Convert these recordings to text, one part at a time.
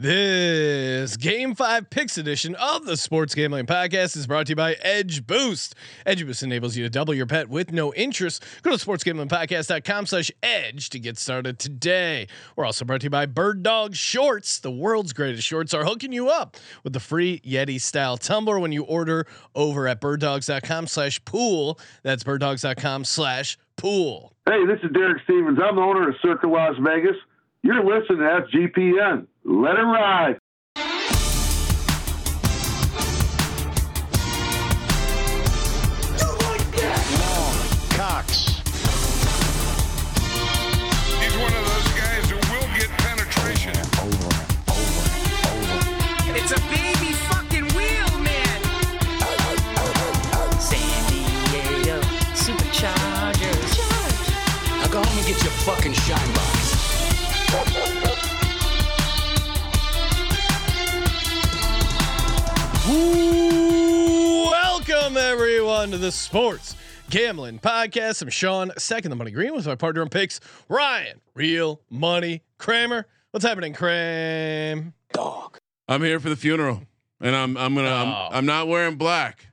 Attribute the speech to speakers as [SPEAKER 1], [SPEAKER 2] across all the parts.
[SPEAKER 1] This Game 5 Picks edition of the Sports Gambling Podcast is brought to you by Edge Boost. Edge Boost enables you to double your bet with no interest. Go to sportsgamblingpodcast.com slash edge to get started today. We're also brought to you by Bird Dog Shorts. The world's greatest shorts are hooking you up with the free Yeti style tumbler when you order over at birddogs.com slash pool. That's birddogs.com slash pool.
[SPEAKER 2] Hey, this is Derek Stevens. I'm the owner of Circa Las Vegas. You're listening to SGPN. Let it ride.
[SPEAKER 1] To the Sports Gambling Podcast. I'm Sean, second the money green with my partner in picks, Ryan, real money Kramer. What's happening, Cram? Dog.
[SPEAKER 3] I'm here for the funeral, and I'm I'm gonna
[SPEAKER 1] Oh.
[SPEAKER 3] I'm, I'm not wearing black.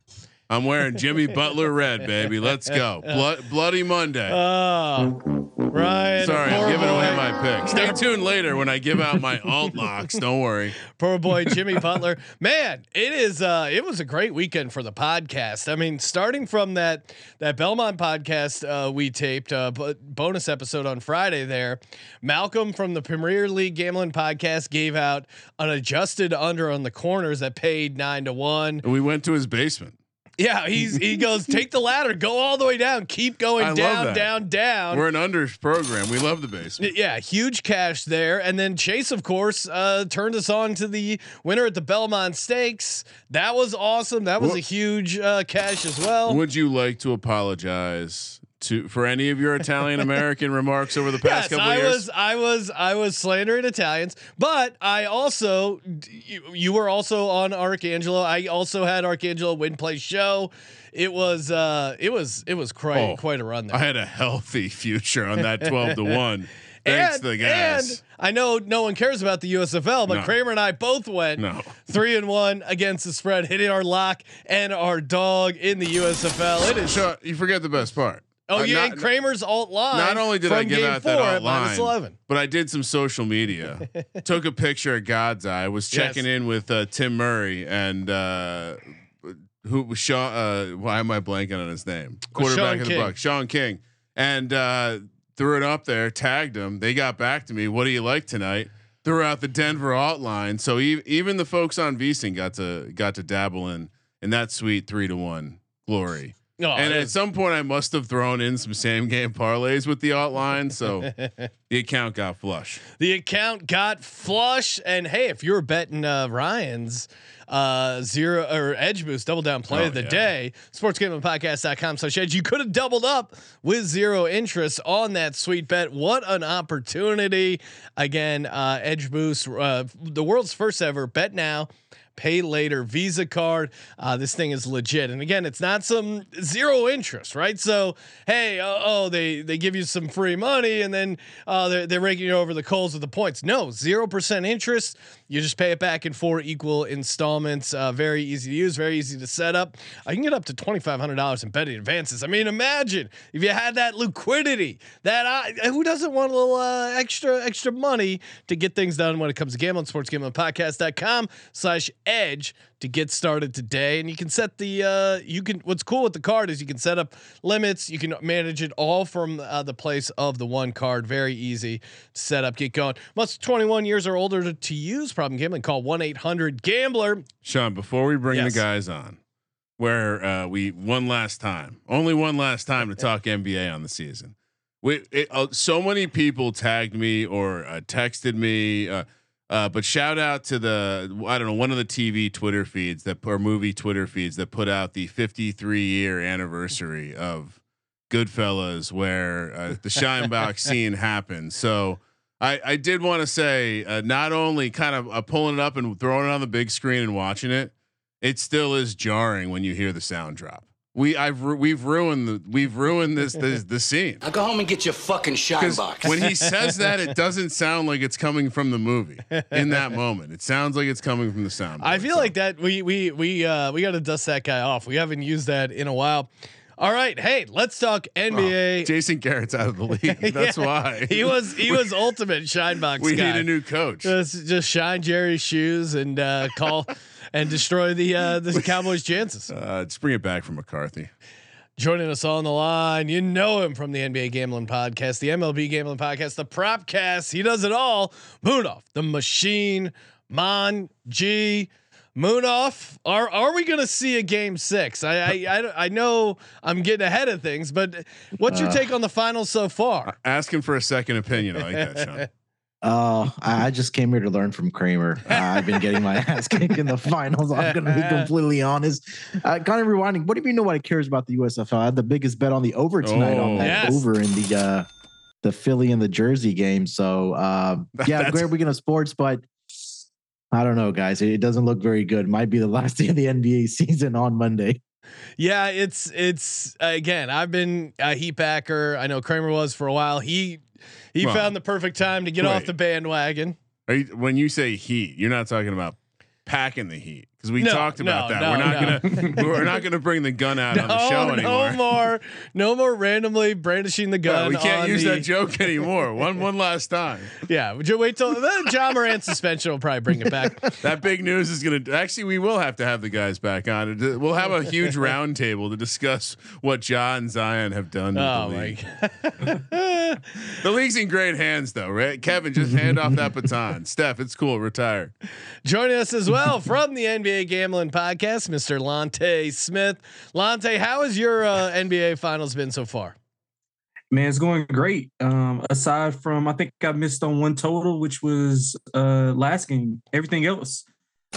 [SPEAKER 3] I'm wearing Jimmy Butler red, baby. Let's go. Blood, Bloody Monday.
[SPEAKER 1] Oh, Ryan.
[SPEAKER 3] Sorry, I'm giving
[SPEAKER 1] boy,
[SPEAKER 3] away my pick. Stay tuned later when I give out my alt locks. Don't worry.
[SPEAKER 1] Poor boy Jimmy Butler. Man, it is uh it was a great weekend for the podcast. I mean, starting from that that Belmont podcast uh we taped uh b- bonus episode on Friday there. Malcolm from the Premier League Gambling podcast gave out an adjusted under on the corners that paid 9 to 1.
[SPEAKER 3] And we went to his basement.
[SPEAKER 1] Yeah, he's he goes take the ladder, go all the way down, keep going
[SPEAKER 3] love
[SPEAKER 1] down, down, down.
[SPEAKER 3] We're an unders program. We love the basement.
[SPEAKER 1] yeah, huge cash there, and then Chase, of course, uh, turned us on to the winner at the Belmont Stakes. That was awesome. That was
[SPEAKER 3] Wha-
[SPEAKER 1] a huge uh, cash as well.
[SPEAKER 3] Would you like to apologize to for any of your Italian American remarks over the past
[SPEAKER 1] yes,
[SPEAKER 3] couple
[SPEAKER 1] I
[SPEAKER 3] of years?
[SPEAKER 1] was, I was, I was slandering Italians, but I also, you, you were also on Arcangelo. I also had Arcangelo win play show. It was, uh, it was, it was quite,
[SPEAKER 3] Oh,
[SPEAKER 1] quite a run there.
[SPEAKER 3] I had a healthy future on that 12 to 1. Thanks
[SPEAKER 1] and,
[SPEAKER 3] to the guys.
[SPEAKER 1] and I know no one cares about the USFL, but
[SPEAKER 3] No.
[SPEAKER 1] Kramer and I both went
[SPEAKER 3] No.
[SPEAKER 1] three and one against the spread, hitting our lock and our dog in the USFL. It is.
[SPEAKER 3] So you forget the best part.
[SPEAKER 1] Oh
[SPEAKER 3] Uh,
[SPEAKER 1] yeah,
[SPEAKER 3] not-
[SPEAKER 1] and Kramer's alt line.
[SPEAKER 3] Not only did I give out that alt line,
[SPEAKER 1] eleven.
[SPEAKER 3] but I did some social media. took a picture of God's Eye. Was checking
[SPEAKER 1] Yes.
[SPEAKER 3] in with uh, Tim Murray and uh, who was Sean. Uh, why am I blanking on his name? Quarterback
[SPEAKER 1] Sean
[SPEAKER 3] of the. Bucks, Sean King, and uh, threw it up there. Tagged him. They got back to me. What do you like tonight? Threw out the Denver alt line. So e- even the folks on VSiN got to got to dabble in in that sweet three to one glory.
[SPEAKER 1] Oh,
[SPEAKER 3] And at some point, I must have thrown in some same game parlays with the alt line, so the account got flush.
[SPEAKER 1] the account got flush, and hey, if you're betting uh, Ryan's uh zero or edge boost double down play
[SPEAKER 3] Oh,
[SPEAKER 1] of the
[SPEAKER 3] yeah.
[SPEAKER 1] day sportsgamblingpodcast.com slash edge you could have doubled up with zero interest on that sweet bet what an opportunity again uh edge boost uh the world's first ever bet now pay later visa card. Uh this thing is legit. And again it's not some zero interest right? So hey uh, oh they they give you some free money and then uh they're, they're raking you over the coals with the points. No zero percent interest. You just pay it back in four equal installments. Uh very easy to use very easy to set up. I can get up to $2500 in betting advances. I mean imagine if you had that liquidity that I, who doesn't want a little uh, extra extra money to get things done when it comes to gambling sports gambling podcast.com slash edge to get started today and you can set the uh you can what's cool with the card is you can set up limits you can manage it all from uh, the place of the one card very easy to set up get going must 21 years or older to, to use problem gambling call 1-800-gambler
[SPEAKER 3] Sean, before we bring
[SPEAKER 1] Yes.
[SPEAKER 3] the guys on, where uh, we one last time, only one last time to talk NBA on the season. We it, uh, so many people tagged me or uh, texted me. Uh, uh, but shout out to the I don't know one of the TV Twitter feeds that or movie Twitter feeds that put out the 53 year anniversary of Goodfellas, where uh, the Scheinbach scene happened. So I, I did want to say, uh, not only kind of uh, pulling it up and throwing it on the big screen and watching it, it still is jarring when you hear the sound drop. We I've we've ruined the we've ruined this the, the scene.
[SPEAKER 4] Now go home and get your fucking shine box.
[SPEAKER 3] when he says that, it doesn't sound like it's coming from the movie. In that moment, it sounds like it's coming from the sound.
[SPEAKER 1] I feel like that we we we uh we got to dust that guy off. We haven't used that in a while. All right, hey, let's talk NBA.
[SPEAKER 3] Jason Garrett's out of the league. That's
[SPEAKER 1] Yeah,
[SPEAKER 3] why
[SPEAKER 1] he was he was ultimate shine box
[SPEAKER 3] We
[SPEAKER 1] guy.
[SPEAKER 3] need a new coach.
[SPEAKER 1] just just shine Jerry's shoes and uh, call and destroy the uh, the Cowboys' chances.
[SPEAKER 3] Uh, just bring it back from McCarthy.
[SPEAKER 1] Joining us on the line, you know him from the NBA Gambling Podcast, the MLB Gambling Podcast, the Propcast. He does it all. Munaf, the Machine, Mon G. Munaf, are are we going to see a game six? I, I I I know I'm getting ahead of things, but what's your take on the finals so far?
[SPEAKER 3] Asking for a second opinion. I like that, Sean.
[SPEAKER 5] Oh, I just came here to learn from Kramer. Uh, I've been getting my ass kicked in the finals. I'm going to be completely honest. Uh, kind of rewinding. What do you mean nobody cares about the USFL? I had the biggest bet on the over tonight on
[SPEAKER 3] Oh.
[SPEAKER 5] that
[SPEAKER 1] Yes.
[SPEAKER 5] over in the uh, the Philly and the Jersey game. So uh, yeah, great weekend of sports, but I don't know, guys. It, it doesn't look very good. Might be the last day of the NBA season on Monday.
[SPEAKER 1] Yeah, it's it's again. I've been a Heat backer. I know Kramer was for a while. He he
[SPEAKER 3] Well,
[SPEAKER 1] found the perfect time to get off the bandwagon.
[SPEAKER 3] Are you, when you say heat, you're not talking about packing the heat because we
[SPEAKER 1] No,
[SPEAKER 3] talked about
[SPEAKER 1] no,
[SPEAKER 3] that.
[SPEAKER 1] no,
[SPEAKER 3] we're not
[SPEAKER 1] no.
[SPEAKER 3] gonna we're not gonna bring the gun out on the show anymore.
[SPEAKER 1] no more, no more randomly brandishing the gun.
[SPEAKER 3] we can't use
[SPEAKER 1] the-
[SPEAKER 3] that joke anymore. One one last time.
[SPEAKER 1] Yeah, would you wait till the Ja Morant suspension will probably bring it back.
[SPEAKER 3] That big news is going to actually. We will have to have the guys back on. We'll have a huge roundtable to discuss what John and Zion have done.
[SPEAKER 1] Oh
[SPEAKER 3] the league.
[SPEAKER 1] god.
[SPEAKER 3] The league's in great hands, though, right? Kevin, just hand off that baton. Steph, it's cool. Retire.
[SPEAKER 1] Joining us as well from the NBA Gambling Podcast, Mr. Lonte Smith. Lonte, how has your uh, NBA Finals been so far?
[SPEAKER 6] Man, it's going great. Um, aside from, I think I missed on one total, which was uh last game. Everything else,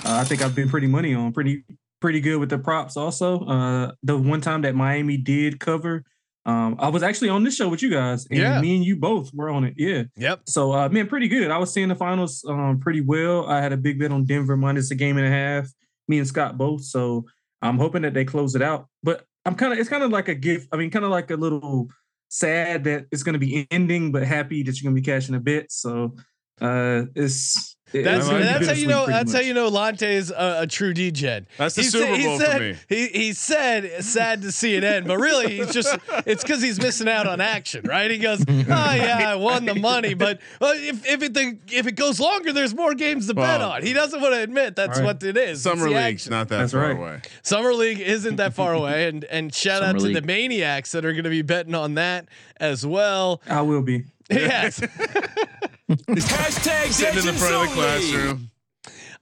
[SPEAKER 6] uh, I think I've been pretty money on. Pretty pretty good with the props. Also, uh, the one time that Miami did cover, um, I was actually on this show with you guys, and
[SPEAKER 1] Yeah.
[SPEAKER 6] me and you both were on it. Yeah.
[SPEAKER 1] Yep.
[SPEAKER 6] So, uh, man, pretty good. I was seeing the finals um, pretty well. I had a big bet on Denver minus a game and a half. Me and Scott both. So I'm hoping that they close it out. But I'm kind of, it's kind of like a gift. I mean, kind of like a little sad that it's going to be ending, but happy that you're going to be cashing a bit. So uh, it's, it-
[SPEAKER 1] That's
[SPEAKER 6] it's gonna
[SPEAKER 1] that's how you know.
[SPEAKER 6] pretty
[SPEAKER 1] That's how you know Lonte is a, a true DJ.
[SPEAKER 3] That's the
[SPEAKER 1] He
[SPEAKER 3] Super
[SPEAKER 1] said- he
[SPEAKER 3] Bowl
[SPEAKER 1] said,
[SPEAKER 3] for me.
[SPEAKER 1] He he said sad to see it end, but really he's just it's because he's missing out on action, right? He goes, oh yeah, I won the money, but well, if if it the, if it goes longer, there's more games to bet on. He doesn't want to admit that's
[SPEAKER 6] right.
[SPEAKER 1] what it is.
[SPEAKER 3] Summer league's not that
[SPEAKER 6] That's
[SPEAKER 3] far
[SPEAKER 6] right.
[SPEAKER 3] away.
[SPEAKER 1] Summer League isn't that far away, and and shout out
[SPEAKER 5] Summer
[SPEAKER 1] to the maniacs that are going to be betting on that as well.
[SPEAKER 6] I will be.
[SPEAKER 1] Yes.
[SPEAKER 7] Hashtag
[SPEAKER 3] Sitting in the
[SPEAKER 7] Legends
[SPEAKER 3] front of the classroom.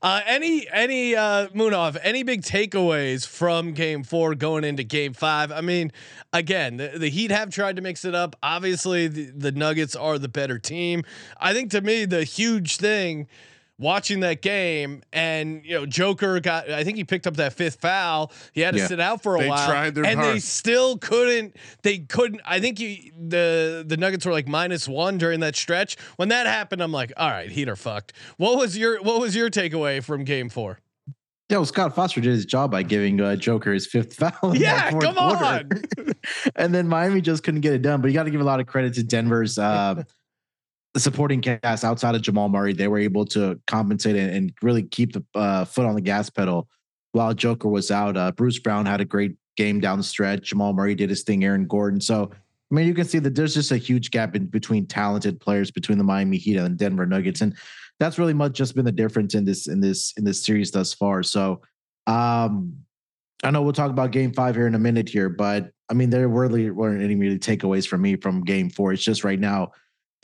[SPEAKER 1] Uh, any any uh, Munaf, any big takeaways from Game Four going into Game Five? I mean, again, the, the Heat have tried to mix it up. Obviously, the, the Nuggets are the better team. I think to me, the huge thing watching that game, and you know, Joker got. I think he picked up that fifth foul. He had to
[SPEAKER 5] Yeah.
[SPEAKER 1] sit out for a
[SPEAKER 3] They
[SPEAKER 1] while,
[SPEAKER 3] tried their
[SPEAKER 1] and they still couldn't. They couldn't. I think you, the the Nuggets were like minus one during that stretch. When that happened, I'm like, all right, Heat are fucked. What was your What was your takeaway from Game Four?
[SPEAKER 5] Yeah, well, Scott Foster did his job by giving uh, Joker his fifth foul. in
[SPEAKER 1] Yeah, come
[SPEAKER 5] quarter.
[SPEAKER 1] on.
[SPEAKER 5] and then Miami just couldn't get it done. But you got to give a lot of credit to Denver's uh, the supporting cast outside of Jamal Murray. They were able to compensate and, and really keep the uh, foot on the gas pedal while Joker was out. Uh, Bruce Brown had a great game down the stretch. Jamal Murray did his thing. Aaron Gordon. So I mean, you can see that there's just a huge gap in between talented players between the Miami Heat and Denver Nuggets, and that's really much just been the difference in this in this in this series thus far. So, um, I know we'll talk about Game Five here in a minute here, but I mean, there really weren't any really takeaways from me from Game Four. It's just right now,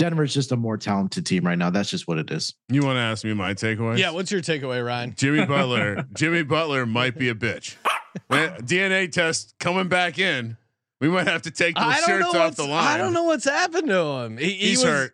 [SPEAKER 5] Denver's just a more talented team right now. That's just what it is.
[SPEAKER 3] You want to ask me my takeaway?
[SPEAKER 1] Yeah, what's your takeaway, Ryan?
[SPEAKER 3] Jimmy Butler. Jimmy Butler might be a bitch. DNA test coming back in. We might have to take those
[SPEAKER 1] I don't
[SPEAKER 3] shirts off the line.
[SPEAKER 1] I don't know what's happened to him. He, he
[SPEAKER 3] He's
[SPEAKER 1] was,
[SPEAKER 3] hurt.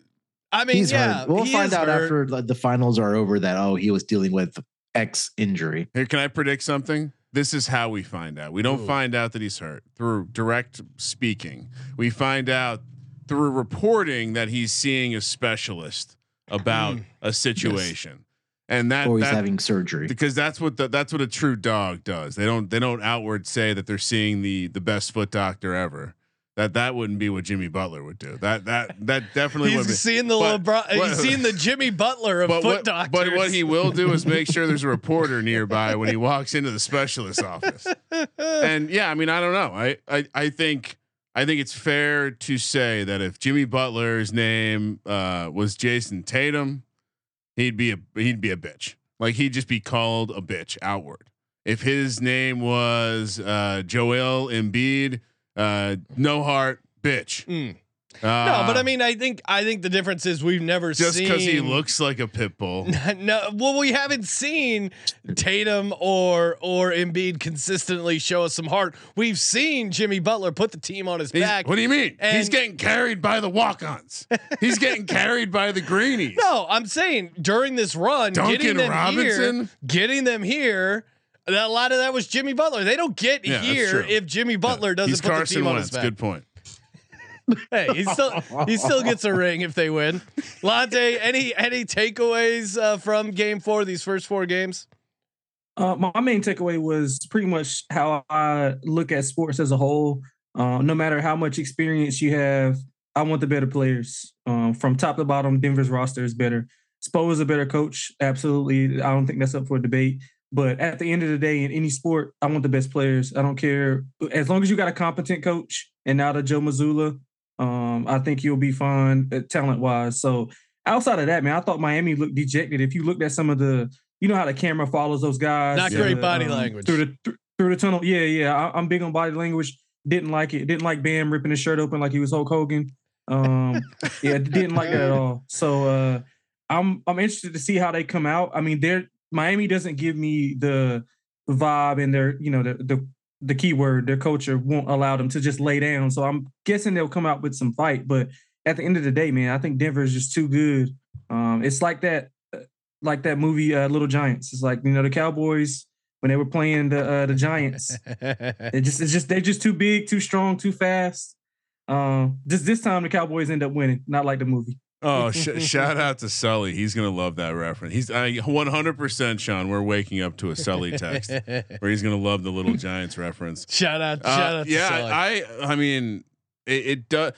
[SPEAKER 1] I mean,
[SPEAKER 5] He's
[SPEAKER 1] yeah,
[SPEAKER 5] hurt. We'll
[SPEAKER 1] he
[SPEAKER 5] find out
[SPEAKER 1] hurt.
[SPEAKER 5] after like, the finals are over that oh he was dealing with X injury.
[SPEAKER 3] Here, can I predict something? This is how we find out. We don't
[SPEAKER 1] Ooh.
[SPEAKER 3] find out that he's hurt through direct speaking. We find out through reporting that he's seeing a specialist about
[SPEAKER 1] Mm.
[SPEAKER 3] a situation. and that,
[SPEAKER 5] he's
[SPEAKER 3] that
[SPEAKER 5] having surgery.
[SPEAKER 3] because that's what the that's what a true dog does. They don't they don't outward say that they're seeing the the best foot doctor ever. That that wouldn't be what Jimmy Butler would do. That that that definitely would be.
[SPEAKER 1] He's seeing the
[SPEAKER 3] But-
[SPEAKER 1] LeBron.
[SPEAKER 3] what-
[SPEAKER 1] He's seeing the Jimmy Butler of foot
[SPEAKER 3] what,
[SPEAKER 1] doctors.
[SPEAKER 3] but what he will do is make sure there's a reporter nearby when he walks into the specialist office. And yeah, I mean, I don't know. I, I I think I think it's fair to say that if Jimmy Butler's name uh, was Jayson Tatum, he'd be a he'd be a bitch. Like he'd just be called a bitch outward. If his name was uh, Joel Embiid, uh, no heart, bitch.
[SPEAKER 1] Mm.
[SPEAKER 3] Uh,
[SPEAKER 1] no, but I mean, I think I think the difference is we've never
[SPEAKER 3] just
[SPEAKER 1] seen just
[SPEAKER 3] because he looks like a pit bull.
[SPEAKER 1] no, well, we haven't seen Tatum or or Embiid consistently show us some heart. We've seen Jimmy Butler put the team on his
[SPEAKER 3] He's-
[SPEAKER 1] back.
[SPEAKER 3] What do you mean? He's getting carried by the walk-ons. He's getting carried by the greenies.
[SPEAKER 1] No, I'm saying during this run, getting
[SPEAKER 3] Duncan
[SPEAKER 1] them
[SPEAKER 3] Robinson?
[SPEAKER 1] here, getting them here. that- A lot of that was Jimmy Butler. They don't get
[SPEAKER 3] Yeah,
[SPEAKER 1] here if Jimmy Butler doesn't
[SPEAKER 3] He's
[SPEAKER 1] put
[SPEAKER 3] Carson
[SPEAKER 1] the team on
[SPEAKER 3] Wentz.
[SPEAKER 1] his back.
[SPEAKER 3] Good point.
[SPEAKER 1] Hey, he still he still gets a ring if they win. Lonte, any any takeaways uh, from Game Four? These first four games.
[SPEAKER 6] Uh, my main takeaway was pretty much how I look at sports as a whole. Uh, no matter how much experience you have, I want the better players. Um, from top to bottom, Denver's roster is better. Spo is a better coach. Absolutely. I don't think that's up for debate. But at the end of the day, in any sport, I want the best players. I don't care. As long as you got a competent coach and not a Joe Mazzulla, um, I think you'll be fine talent wise. So outside of that, man, I thought Miami looked dejected. If you looked at some of the, you know how the camera follows those guys.
[SPEAKER 1] Not
[SPEAKER 3] Yeah.
[SPEAKER 1] great body
[SPEAKER 6] um,
[SPEAKER 1] language.
[SPEAKER 6] through the th- through the tunnel. Yeah, yeah. I, I'm big on body language. Didn't like it. Didn't like Bam ripping his shirt open like he was Hulk Hogan. Um, yeah, didn't like that at all. So uh, I'm I'm interested to see how they come out. I mean, they're Miami doesn't give me the vibe and their you know the the the keyword their culture won't allow them to just lay down. So I'm guessing they'll come out with some fight. But at the end of the day, man, I think Denver is just too good. Um, it's like that uh, like that movie uh, Little Giants. It's like you know the Cowboys when they were playing the uh, the Giants. It just it's just they're just too big, too strong, too fast. Um, just this time the Cowboys end up winning, not like the movie.
[SPEAKER 3] Oh, sh- shout out to Sully. He's gonna love that reference. He's I 100% Sean. We're waking up to a Sully text where he's gonna love the Little Giants reference.
[SPEAKER 1] shout out,
[SPEAKER 3] Uh,
[SPEAKER 1] shout out. To
[SPEAKER 3] yeah,
[SPEAKER 1] Sully.
[SPEAKER 3] I I mean it, it does,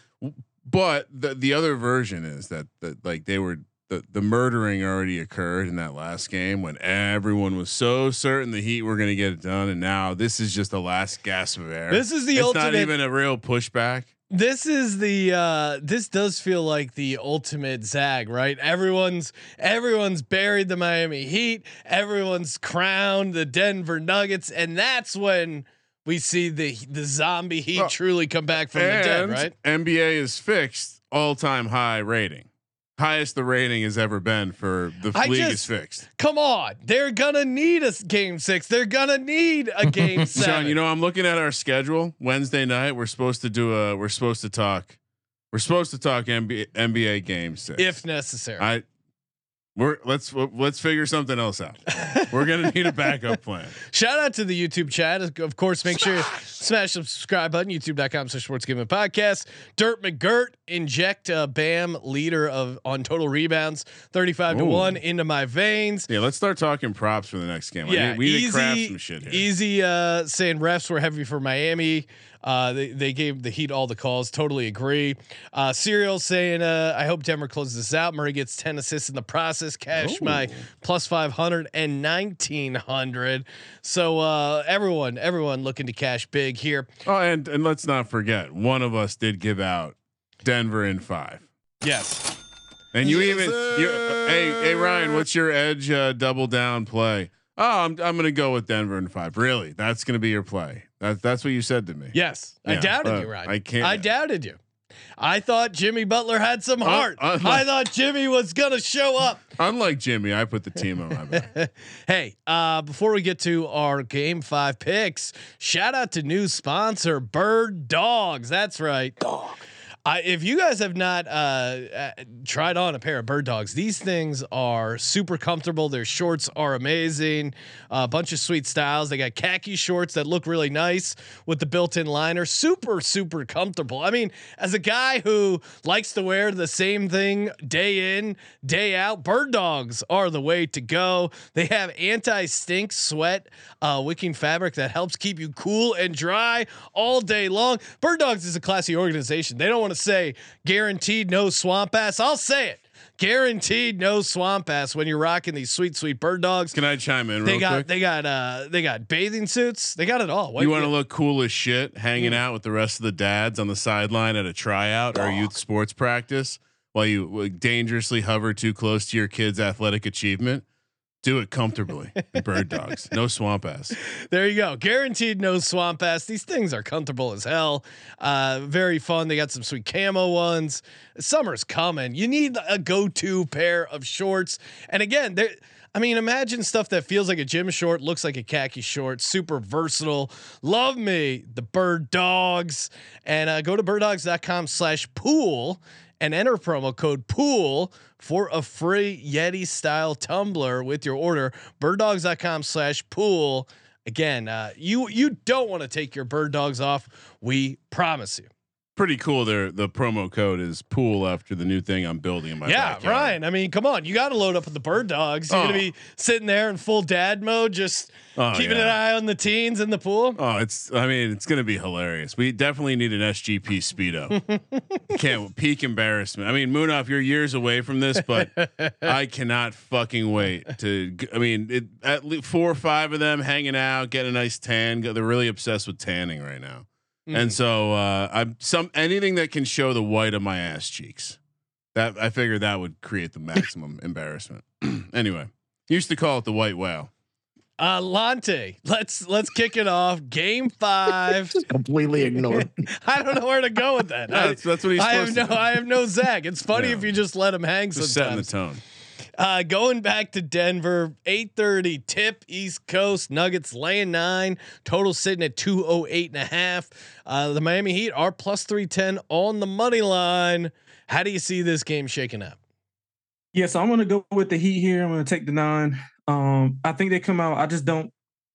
[SPEAKER 3] but the the other version is that that like they were the the murdering already occurred in that last game when everyone was so certain the Heat were going to get it done, and now this is just the last gasp of air.
[SPEAKER 1] This is the
[SPEAKER 3] it's
[SPEAKER 1] ultimate-
[SPEAKER 3] not even a real pushback.
[SPEAKER 1] This is the uh this does feel like the ultimate zag right? Everyone's everyone's buried the miami heat. Everyone's crowned the denver nuggets. And that's when we see the the zombie heat
[SPEAKER 3] Well,
[SPEAKER 1] truly come back from the dead right?
[SPEAKER 3] NBA is fixed all time high rating. Highest the rating has ever been for the
[SPEAKER 1] I
[SPEAKER 3] league is fixed.
[SPEAKER 1] come on they're gonna need a game six they're gonna need a game seven
[SPEAKER 3] Sean, you know, I'm looking at our schedule. Wednesday night, we're supposed to do a. We're supposed to talk. We're supposed to talk NBA, NBA game six.
[SPEAKER 1] if necessary
[SPEAKER 3] I, we're let's let's figure something else out. We're gonna need a backup plan.
[SPEAKER 1] Shout out to the YouTube chat. Of course, make sure you smash the subscribe button, youtube.com slash sports gambling podcast. Dirt McGirt, inject uh, Bam, leader of on total rebounds, 35 to 1 into my veins.
[SPEAKER 3] Yeah, let's start talking props for the next game. I
[SPEAKER 1] Yeah,
[SPEAKER 3] we need to craft
[SPEAKER 1] easy,
[SPEAKER 3] some shit here.
[SPEAKER 1] easy uh, saying refs were heavy for Miami. Uh, they, they gave the Heat all the calls. Totally agree. Uh, Serial saying, uh, I hope Denver closes this out. Murray gets 10 assists in the process. Cash my plus 500 and 1900. So uh, everyone, everyone looking to cash big here.
[SPEAKER 3] Oh, and and let's not forget, one of us did give out Denver in five.
[SPEAKER 1] Yes.
[SPEAKER 3] And you even you, hey hey Ryan, what's your edge uh, double down play? Oh, I'm I'm gonna go with Denver in five. Really, that's gonna be your play. That's that's what you said to me.
[SPEAKER 1] Yes. I doubted
[SPEAKER 3] uh,
[SPEAKER 1] you, Ryan.
[SPEAKER 3] I can't-
[SPEAKER 1] I doubted you. I thought Jimmy Butler had some heart.
[SPEAKER 3] uh,
[SPEAKER 1] I thought Jimmy was going to show up.
[SPEAKER 3] Unlike Jimmy, I put the team on my back.
[SPEAKER 1] hey, uh, before we get to our game five picks, shout out to new sponsor Bird Dogs. That's right. Dog. I, if you guys have not uh, uh, tried on a pair of bird dogs, these things are super comfortable. Their shorts are amazing. A bunch of sweet styles. They got khaki shorts that look really nice with the built-in liner. Super, super comfortable. I mean, as a guy who likes to wear the same thing day in, day out, bird dogs are the way to go. They have anti-stink sweat uh, wicking fabric that helps keep you cool and dry all day long. Bird Dogs is a classy organization. They don't want to say guaranteed no swamp ass. I'll say it. Guaranteed no swamp ass when you're rocking these sweet, sweet bird dogs.
[SPEAKER 3] Can I chime in
[SPEAKER 1] They
[SPEAKER 3] real
[SPEAKER 1] got
[SPEAKER 3] quick?
[SPEAKER 1] they got uh they got bathing suits. They got it all. What-
[SPEAKER 3] you want to look cool as shit, hanging out with the rest of the dads on the sideline at a tryout or a youth sports practice while you dangerously hover too close to your kid's athletic achievement. Do it comfortably. Bird dogs, no swamp ass.
[SPEAKER 1] There you go. Guaranteed no swamp ass. These things are comfortable as hell. Uh, very fun. They got some sweet camo ones. Summer's coming. You need a go-to pair of shorts. And again, there. I mean, imagine stuff that feels like a gym short, looks like a khaki short, super versatile. Love me, the bird dogs. And uh, go to birddogs.com slash pool and enter promo code pool for a free Yeti style tumbler with your order. Birddogs.com slash pool. Again, uh, you you don't want to take your bird dogs off. We promise you.
[SPEAKER 3] Pretty cool. There, the promo code is pool after the new thing I'm building in my
[SPEAKER 1] yeah,
[SPEAKER 3] backyard.
[SPEAKER 1] Ryan. I mean, come on, you got to load up with the bird dogs. You're
[SPEAKER 3] Oh.
[SPEAKER 1] gonna be sitting there in full dad mode, just
[SPEAKER 3] Oh,
[SPEAKER 1] keeping
[SPEAKER 3] yeah.
[SPEAKER 1] an eye on the teens in the pool.
[SPEAKER 3] Oh, it's. I mean, it's gonna be hilarious. We definitely need an SGP speedo. Can't peak embarrassment. I mean, Munaf, you're years away from this, but I cannot fucking wait to. I mean, it, at least four or five of them hanging out, getting a nice tan. They're really obsessed with tanning right now, and so uh, I'm some anything that can show the white of my ass cheeks. That I figured that would create the maximum embarrassment. anyway, used to call it the white whale.
[SPEAKER 1] Uh, Lonte, let's let's kick it off. Game five.
[SPEAKER 5] Just completely ignored.
[SPEAKER 1] I don't know where to go with that. I,
[SPEAKER 3] That's, that's what he's
[SPEAKER 1] I have
[SPEAKER 3] supposed
[SPEAKER 1] no,
[SPEAKER 3] to do.
[SPEAKER 1] I have no Zach. It's funny
[SPEAKER 3] Yeah.
[SPEAKER 1] if you just let him hang
[SPEAKER 3] Just setting the tone.
[SPEAKER 1] Uh, going back to Denver, 8:30 tip East Coast Nuggets laying nine, total sitting at 208 and a half. Uh, the Miami Heat are plus 310 on the money line. How do you see this game shaking up?
[SPEAKER 6] Yeah, so I'm gonna go with the Heat here. I'm gonna take the nine. Um, I think they come out. I just don't.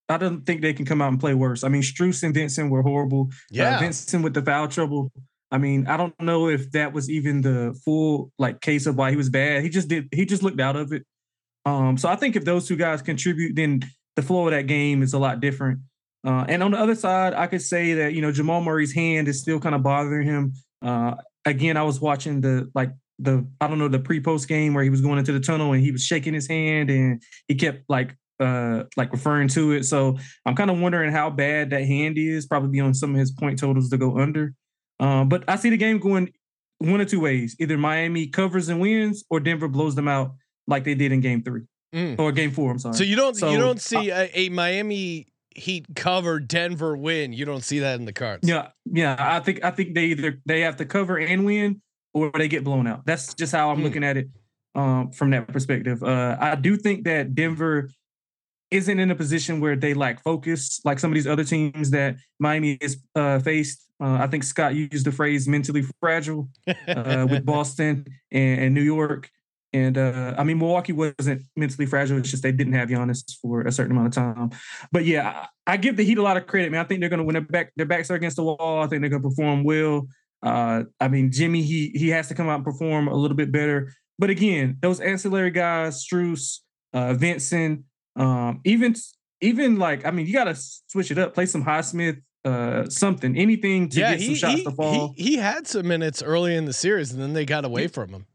[SPEAKER 6] I don't think they can come out and play worse. I mean, Strus and Vincent were horrible.
[SPEAKER 1] Yeah.
[SPEAKER 6] Uh, Vincent with the foul trouble. I mean, I don't know if that was even the full like case of why he was bad. He just did. He just looked out of it. Um, so I think if those two guys contribute, then the flow of that game is a lot different. Uh, and on the other side, I could say that you know Jamal Murray's hand is still kind of bothering him. Uh, again, I was watching the like the I don't know the pre post game where he was going into the tunnel and he was shaking his hand and he kept like uh like referring to it. So I'm kind of wondering how bad that hand is. Probably on some of his point totals to go under. Um, but I see the game going one or two ways: either Miami covers and wins, or Denver blows them out like they did in Game Three
[SPEAKER 1] Mm.
[SPEAKER 6] or Game Four. I'm sorry.
[SPEAKER 1] So you don't
[SPEAKER 6] So,
[SPEAKER 1] you don't see a, a Miami Heat cover Denver win. You don't see that in the cards.
[SPEAKER 6] Yeah, yeah. I think I think they either they have to cover and win, or they get blown out. That's just how I'm
[SPEAKER 1] Hmm.
[SPEAKER 6] looking at it um, from that perspective. Uh, I do think that Denver isn't in a position where they lack focus like some of these other teams that Miami has uh, faced. Uh, I think Scott used the phrase "mentally fragile" uh, with Boston and, and New York. And uh, I mean, Milwaukee wasn't mentally fragile. It's just they didn't have Giannis for a certain amount of time. But yeah, I, I give the Heat a lot of credit, man. I think they're going to win their back. Their backs are against the wall. I think they're going to perform well. Uh, I mean, Jimmy, he he has to come out and perform a little bit better. But again, those ancillary guys, Strus, uh, Vincent, um, even even like I mean, you got to switch it up. Play some Highsmith, uh, something, anything to
[SPEAKER 1] yeah,
[SPEAKER 6] get some
[SPEAKER 1] he,
[SPEAKER 6] shots
[SPEAKER 1] he,
[SPEAKER 6] to fall.
[SPEAKER 1] he he had some minutes early in the series, and then they got away from him.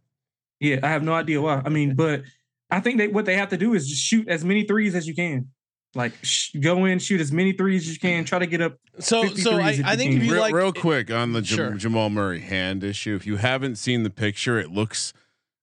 [SPEAKER 6] Yeah, I have no idea why. I mean, but I think they what they have to do is just shoot as many threes as you can. Like sh- go in, shoot as many threes as you can. Try to get up.
[SPEAKER 1] So so I, I think
[SPEAKER 6] can.
[SPEAKER 1] if you
[SPEAKER 3] real,
[SPEAKER 1] like
[SPEAKER 3] real quick on the Jam-
[SPEAKER 1] Sure.
[SPEAKER 3] Jamal Murray hand issue. If you haven't seen the picture, it looks.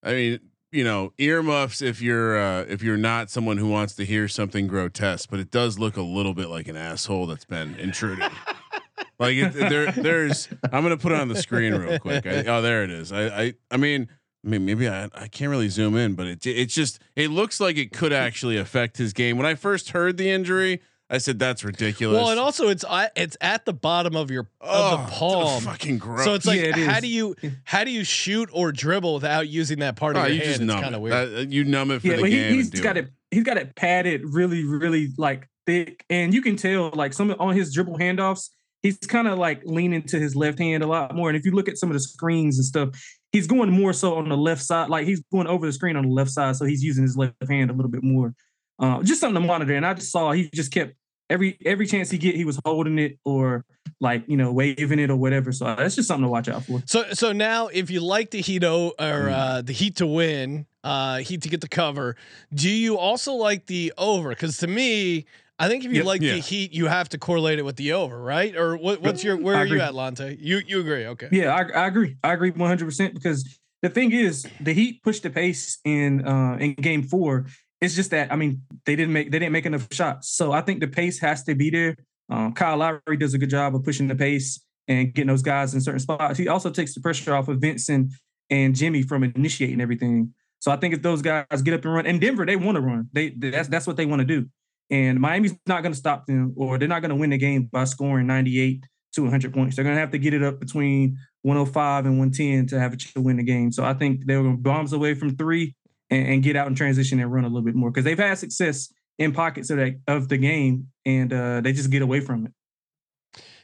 [SPEAKER 3] I mean, you know, earmuffs if you're uh, if you're not someone who wants to hear something grotesque, but it does look a little bit like an asshole that's been intruded. like it, there, there's. I'm gonna put it on the screen real quick. I, oh, there it is. I, I, I mean. I mean, maybe I, I can't really zoom in, but it it's just it looks like it could actually affect his game. When I first heard the injury, I said that's ridiculous.
[SPEAKER 1] Well, and also it's I- it's at the bottom of your
[SPEAKER 3] oh,
[SPEAKER 1] of the oh, palm.
[SPEAKER 3] fucking gross.
[SPEAKER 1] So it's like
[SPEAKER 6] Yeah, it
[SPEAKER 1] how
[SPEAKER 6] is.
[SPEAKER 1] do you how do you shoot or dribble without using that part
[SPEAKER 3] oh,
[SPEAKER 1] of your
[SPEAKER 3] you
[SPEAKER 1] hand?
[SPEAKER 3] just
[SPEAKER 1] It's kind of weird.
[SPEAKER 3] That- uh, you numb it for
[SPEAKER 6] Yeah,
[SPEAKER 3] the
[SPEAKER 6] but he,
[SPEAKER 3] game.
[SPEAKER 6] he's
[SPEAKER 3] and do
[SPEAKER 6] got it. He's got it padded really, really like thick, and you can tell like some on his dribble handoffs. He's kind of like leaning to his left hand a lot more. And if you look at some of the screens and stuff, he's going more so on the left side. Like he's going over the screen on the left side, so he's using his left hand a little bit more. Uh, just something to monitor. And I just saw he just kept every every chance he get, he was holding it or like you know waving it or whatever. So that's just something to watch out for.
[SPEAKER 1] So so now if you like the Heat o- or
[SPEAKER 3] Mm.
[SPEAKER 1] uh, the Heat to win, uh, Heat to get the cover, do you also like the over? Because to me, I think if you
[SPEAKER 6] Yep.
[SPEAKER 1] like
[SPEAKER 3] Yeah.
[SPEAKER 1] the Heat, you have to correlate it with the over, right? Or what, what's your where
[SPEAKER 6] I
[SPEAKER 1] are you
[SPEAKER 6] agree.
[SPEAKER 1] at, Lonte? You you agree? Okay.
[SPEAKER 6] Yeah, I, I agree. I agree 100 percent because the thing is, the Heat pushed the pace in uh in Game Four. It's just that I mean they didn't make they didn't make enough shots, so I think the pace has to be there. Um, Kyle Lowry does a good job of pushing the pace and getting those guys in certain spots. He also takes the pressure off of Vincent and Jimmy from initiating everything. So I think if those guys get up and run, and Denver they want to run, they that's that's what they want to do. And Miami's not going to stop them, or they're not going to win the game by scoring 98 to 100 points. They're going to have to get it up between 105 and 110 to have a chance to win the game. So I think they're going to bombs away from three and, and get out and transition and run a little bit more because they've had success in pockets of that of the game, and uh, they just get away from it.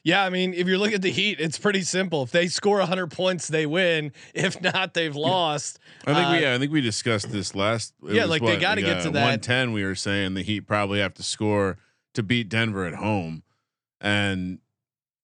[SPEAKER 1] Yeah, I mean, if you're looking at the Heat, it's pretty simple. If they score 100 points, they win. If not, they've lost.
[SPEAKER 3] I think
[SPEAKER 1] Uh,
[SPEAKER 3] we yeah, I think we discussed this last. it
[SPEAKER 1] Yeah,
[SPEAKER 3] was
[SPEAKER 1] like, they gotta get to that.
[SPEAKER 3] One ten. We were saying the Heat probably have to score to beat Denver at home, and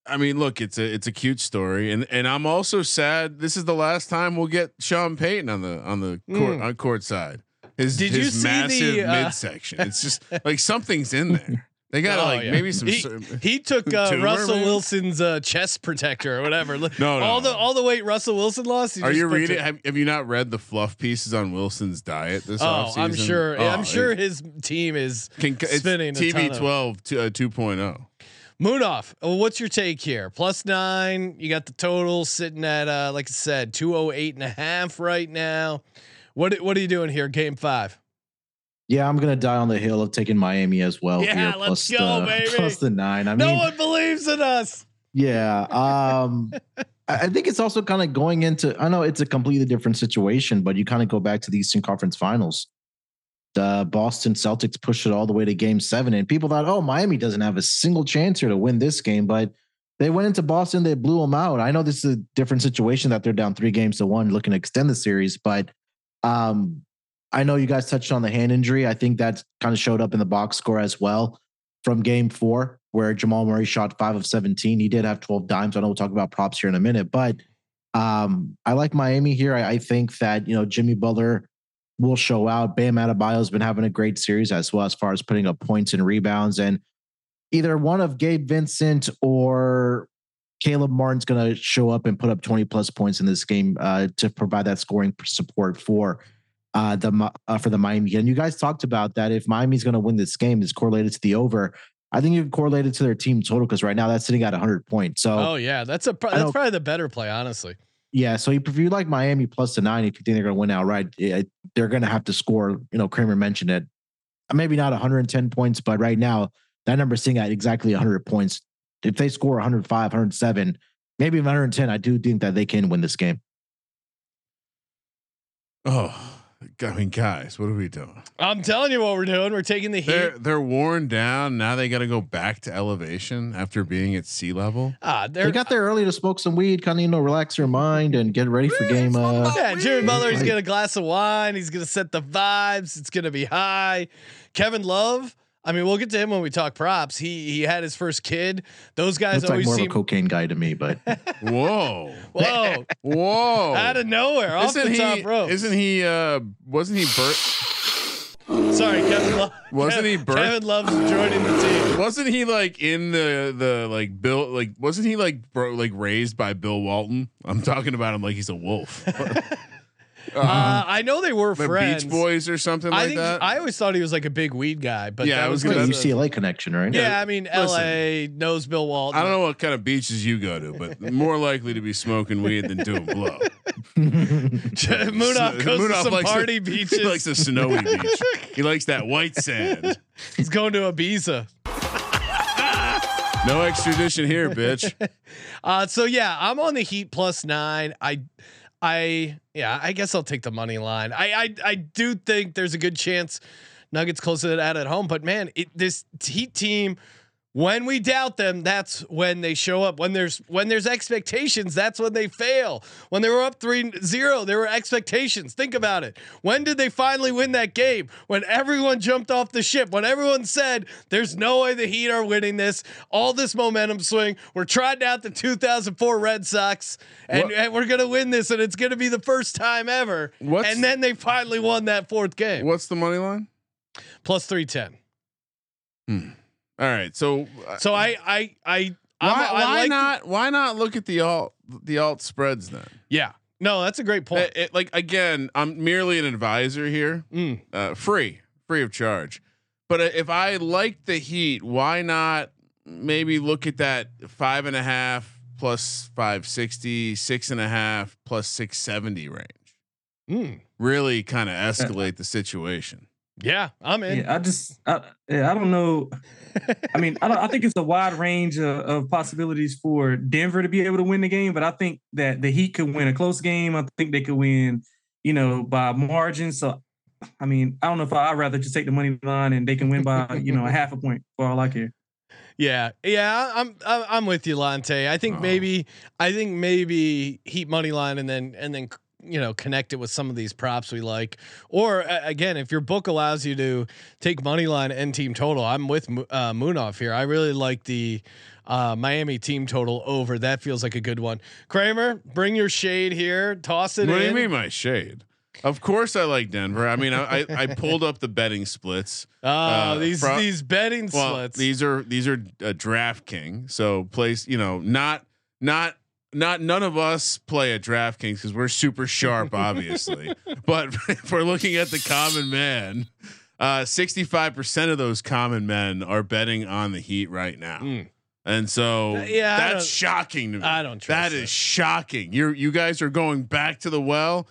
[SPEAKER 3] I mean, look, it's a it's a cute story, and and I'm also sad. This is the last time we'll get Sean Payton on the on the court
[SPEAKER 1] Mm.
[SPEAKER 3] on court side. His
[SPEAKER 1] Did you
[SPEAKER 3] his
[SPEAKER 1] see the,
[SPEAKER 3] massive
[SPEAKER 1] uh,
[SPEAKER 3] midsection. It's just like something's in there. They got
[SPEAKER 1] Oh,
[SPEAKER 3] like
[SPEAKER 1] yeah.
[SPEAKER 3] maybe some.
[SPEAKER 1] He,
[SPEAKER 3] cer-
[SPEAKER 1] he took uh, Russell
[SPEAKER 3] man?
[SPEAKER 1] Wilson's uh, chest protector or whatever.
[SPEAKER 3] No, no.
[SPEAKER 1] all the all the weight Russell Wilson lost. he
[SPEAKER 3] Are
[SPEAKER 1] just
[SPEAKER 3] you reading? Have, have you not read the fluff pieces on Wilson's diet this
[SPEAKER 1] Oh,
[SPEAKER 3] offseason?
[SPEAKER 1] I'm sure.
[SPEAKER 3] Oh,
[SPEAKER 1] I'm sure
[SPEAKER 3] it-
[SPEAKER 1] his team is
[SPEAKER 3] Can, it's
[SPEAKER 1] spinning a ton of-
[SPEAKER 3] TB12 to, uh, 2.0.
[SPEAKER 1] Munaf. uh, What's your take here? Plus nine. You got the total sitting at uh, like I said, 208 and a half right now. What what are you doing here? Game five.
[SPEAKER 5] Yeah, I'm gonna die on the hill of taking Miami as well.
[SPEAKER 1] Yeah,
[SPEAKER 5] here,
[SPEAKER 1] let's
[SPEAKER 5] plus
[SPEAKER 1] go,
[SPEAKER 5] the,
[SPEAKER 1] baby.
[SPEAKER 5] Plus the nine. I
[SPEAKER 1] no
[SPEAKER 5] mean,
[SPEAKER 1] one believes in us.
[SPEAKER 5] yeah. Um, I think it's also kind of going into. I know it's a completely different situation, but you kind of go back to the Eastern Conference Finals. The Boston Celtics pushed it all the way to Game Seven, and people thought, "Oh, Miami doesn't have a single chance here to win this game," but they went into Boston, they blew them out. I know this is a different situation that they're down three games to one, looking to extend the series, but um, I know you guys touched on the hand injury. I think that kind of showed up in the box score as well from game four, where Jamal Murray shot five of 17. He did have 12 dimes. I know we'll talk about props here in a minute, but um, I like Miami here. I, I think that, you know, Jimmy Butler will show out. Bam Adebayo has been having a great series as well as far as putting up points and rebounds. And either one of Gabe Vincent or Caleb Martin's going to show up and put up 20 plus points in this game uh, to provide that scoring support for uh, the uh, for the Miami. And you guys talked about that if Miami's going to win this game, is correlated to the over. I think you can correlate it to their team total because right now that's sitting at 100 points. So
[SPEAKER 1] Oh yeah, that's a that's probably the better play, honestly.
[SPEAKER 5] Yeah, so if you like Miami plus the nine, if you think they're going to win outright, yeah, they're going to have to score. You know, Kramer mentioned it. Maybe not 110 points, but right now that number's sitting at exactly 100 points. If they score 105, 107, maybe 110, I do think that they can win this game.
[SPEAKER 3] Oh, I mean, guys, what are we doing?
[SPEAKER 1] I'm telling you what we're doing. We're taking the heat.
[SPEAKER 3] They're they're worn down. Now they got to go back to elevation after being at sea level.
[SPEAKER 1] ah,
[SPEAKER 5] They got there early to smoke some weed, kind of you know relax your mind and get ready for game. Uh,
[SPEAKER 1] Yeah, Jimmy Butler, he's
[SPEAKER 5] Like-
[SPEAKER 1] got a glass of wine. He's going to set the vibes. It's going to be high. Kevin Love, I mean, we'll get to him when we talk props. He he had his first kid. Those guys
[SPEAKER 5] looks like
[SPEAKER 1] always
[SPEAKER 5] more of
[SPEAKER 1] seem
[SPEAKER 5] a cocaine guy to me, but
[SPEAKER 3] Whoa,
[SPEAKER 1] whoa
[SPEAKER 3] whoa!
[SPEAKER 1] out of nowhere off
[SPEAKER 3] isn't
[SPEAKER 1] the
[SPEAKER 3] he?
[SPEAKER 1] rope.
[SPEAKER 3] Isn't he? Uh, wasn't he? Bur-
[SPEAKER 1] Sorry, Kevin Love.
[SPEAKER 3] Wasn't he birth-
[SPEAKER 1] Kevin Love's joining the team.
[SPEAKER 3] wasn't he like in the the like Bill? Like wasn't he like bro like raised by Bill Walton? I'm talking about him like he's a wolf.
[SPEAKER 1] Uh, I know they were
[SPEAKER 3] The
[SPEAKER 1] friends.
[SPEAKER 3] Beach Boys or something
[SPEAKER 1] I
[SPEAKER 3] like
[SPEAKER 1] think
[SPEAKER 3] that.
[SPEAKER 1] I always thought he was like a big weed guy, but
[SPEAKER 3] Yeah,
[SPEAKER 1] that
[SPEAKER 3] I was
[SPEAKER 1] was
[SPEAKER 3] gonna-
[SPEAKER 5] the UCLA connection, right?
[SPEAKER 1] Yeah, I mean,
[SPEAKER 3] Listen.
[SPEAKER 1] L.A. knows Bill Walton.
[SPEAKER 3] I don't know what kind of beaches you go to, but more likely to be smoking weed than doing blow.
[SPEAKER 1] Munaf goes to some
[SPEAKER 3] likes
[SPEAKER 1] party
[SPEAKER 3] a-
[SPEAKER 1] beaches.
[SPEAKER 3] He likes a snowy beach. He likes that white sand.
[SPEAKER 1] He's going to Ibiza.
[SPEAKER 3] No extradition here, bitch.
[SPEAKER 1] Uh, so yeah, I'm on the Heat plus nine. I, I, yeah, I guess I'll take the money line. I, I, I do think there's a good chance Nuggets close it out at home, but man, it, this Heat team, when we doubt them, that's when they show up. When there's when there's expectations, that's when they fail. When they were up 3-0, there were expectations. Think about it. When did they finally win that game? When everyone jumped off the ship. When everyone said, "There's no way the Heat are winning this." All this momentum swing. We're trying out the 2004 Red Sox, and, and we're gonna win this, and it's gonna be the first time ever.
[SPEAKER 3] What's-
[SPEAKER 1] and then they finally won that fourth game.
[SPEAKER 3] What's the money line?
[SPEAKER 1] Plus 310. Hmm.
[SPEAKER 3] All right, so uh,
[SPEAKER 1] So I I I
[SPEAKER 3] why,
[SPEAKER 1] I
[SPEAKER 3] why
[SPEAKER 1] like
[SPEAKER 3] not? why not look at the alt the alt spreads then?
[SPEAKER 1] yeah. No, that's a great point.
[SPEAKER 3] It- it- like again, I'm merely an advisor here,
[SPEAKER 1] Mm.
[SPEAKER 3] uh, free, free of charge. But uh, if I like the Heat, why not maybe look at that five and a half plus 560, six and a half plus 670 range?
[SPEAKER 1] Mm.
[SPEAKER 3] Really kind of escalate the situation.
[SPEAKER 1] Yeah, I'm in.
[SPEAKER 6] Yeah, I just, I, yeah, I don't know. I mean, I, don't, I think it's a wide range of, of possibilities for Denver to be able to win the game, but I think that the Heat could win a close game. I think they could win, you know, by margin. So, I mean, I don't know if I, I'd rather just take the money line and they can win by, you know, a half a point for all I care.
[SPEAKER 1] Yeah, yeah, I'm I'm, I'm with you, Lonte. I think
[SPEAKER 3] Oh.
[SPEAKER 1] maybe I think maybe Heat money line and then and then you know connect it with some of these props we like. Or uh, again, if your book allows you to take money line and team total, I'm with uh, Munaf here. I really like the uh, Miami team total over. That feels like a good one. Kramer, bring your shade here. Toss it
[SPEAKER 3] What do
[SPEAKER 1] in.
[SPEAKER 3] you mean my shade? Of course I like Denver. I mean, I I, I pulled up the betting splits.
[SPEAKER 1] Oh,
[SPEAKER 3] Uh,
[SPEAKER 1] these
[SPEAKER 3] fro-
[SPEAKER 1] these betting
[SPEAKER 3] Well,
[SPEAKER 1] splits.
[SPEAKER 3] these are these are uh, DraftKings. So place, you know, not not not none of us play at DraftKings because we're super sharp, obviously. but if we're looking at the common man, uh, 65% of those common men are betting on the Heat right now.
[SPEAKER 1] Mm.
[SPEAKER 3] And so
[SPEAKER 1] Uh, yeah,
[SPEAKER 3] that's shocking to me.
[SPEAKER 1] I don't trust
[SPEAKER 3] That
[SPEAKER 1] it.
[SPEAKER 3] is shocking. You're you guys are going back to the well.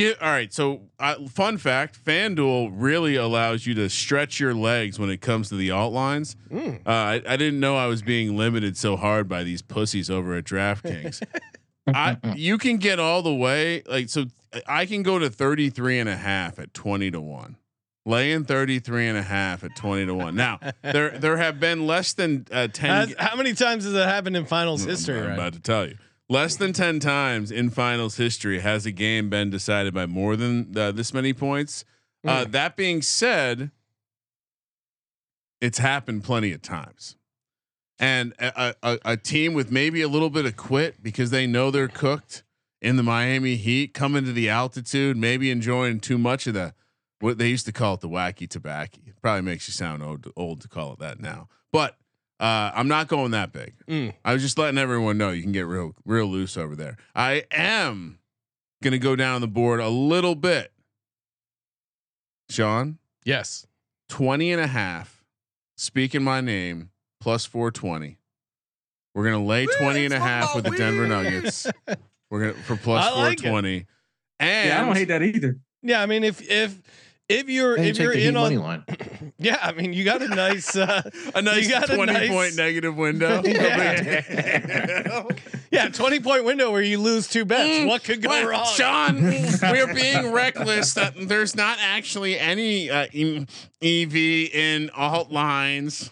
[SPEAKER 3] Get all right. So, uh, fun fact: FanDuel really allows you to stretch your legs when it comes to the alt lines.
[SPEAKER 1] Mm.
[SPEAKER 3] Uh, I, I didn't know I was being limited so hard by these pussies over at DraftKings. I you can get all the way like so. I can go to 33 and a half at 20 to one. Laying 33 and a half at 20 to 1. Now, there there have been less than uh, 10
[SPEAKER 1] Has- how many times has that happened in finals history?
[SPEAKER 3] I'm
[SPEAKER 1] right?
[SPEAKER 3] about to tell you. Less than 10 times in finals history has a game been decided by more than uh, this many points. Uh,
[SPEAKER 1] Hmm.
[SPEAKER 3] that being said, it's happened plenty of times. And a, a, a team with maybe a little bit of quit because they know they're cooked in the Miami Heat, coming to the altitude, maybe enjoying too much of the what they used to call it the wacky tobacco. It probably makes you sound old, old to call it that now. But uh, I'm not going that big.
[SPEAKER 1] Mm.
[SPEAKER 3] I was just letting everyone know you can get real real loose over there. I am gonna go down the board a little bit. Sean,
[SPEAKER 1] Yes.
[SPEAKER 3] 20 and a half. Speaking my name, plus 420. We're gonna lay 20 and a half with the Denver Nuggets. We're gonna for plus
[SPEAKER 1] I like it.
[SPEAKER 3] 420. And
[SPEAKER 6] Yeah, I don't hate that either.
[SPEAKER 1] Yeah, I mean, if if if you're
[SPEAKER 5] And
[SPEAKER 1] if you're in
[SPEAKER 5] money
[SPEAKER 1] on,
[SPEAKER 5] line.
[SPEAKER 1] yeah, I mean, you got a nice, uh,
[SPEAKER 3] a nice
[SPEAKER 1] you got a
[SPEAKER 3] 20
[SPEAKER 1] nice-
[SPEAKER 3] point negative window.
[SPEAKER 1] Yeah. yeah, twenty point window where you lose two bets.
[SPEAKER 3] Mm,
[SPEAKER 1] what could go
[SPEAKER 3] What?
[SPEAKER 1] wrong,
[SPEAKER 3] Sean, we're being reckless that there's not actually any uh, EV in alt lines.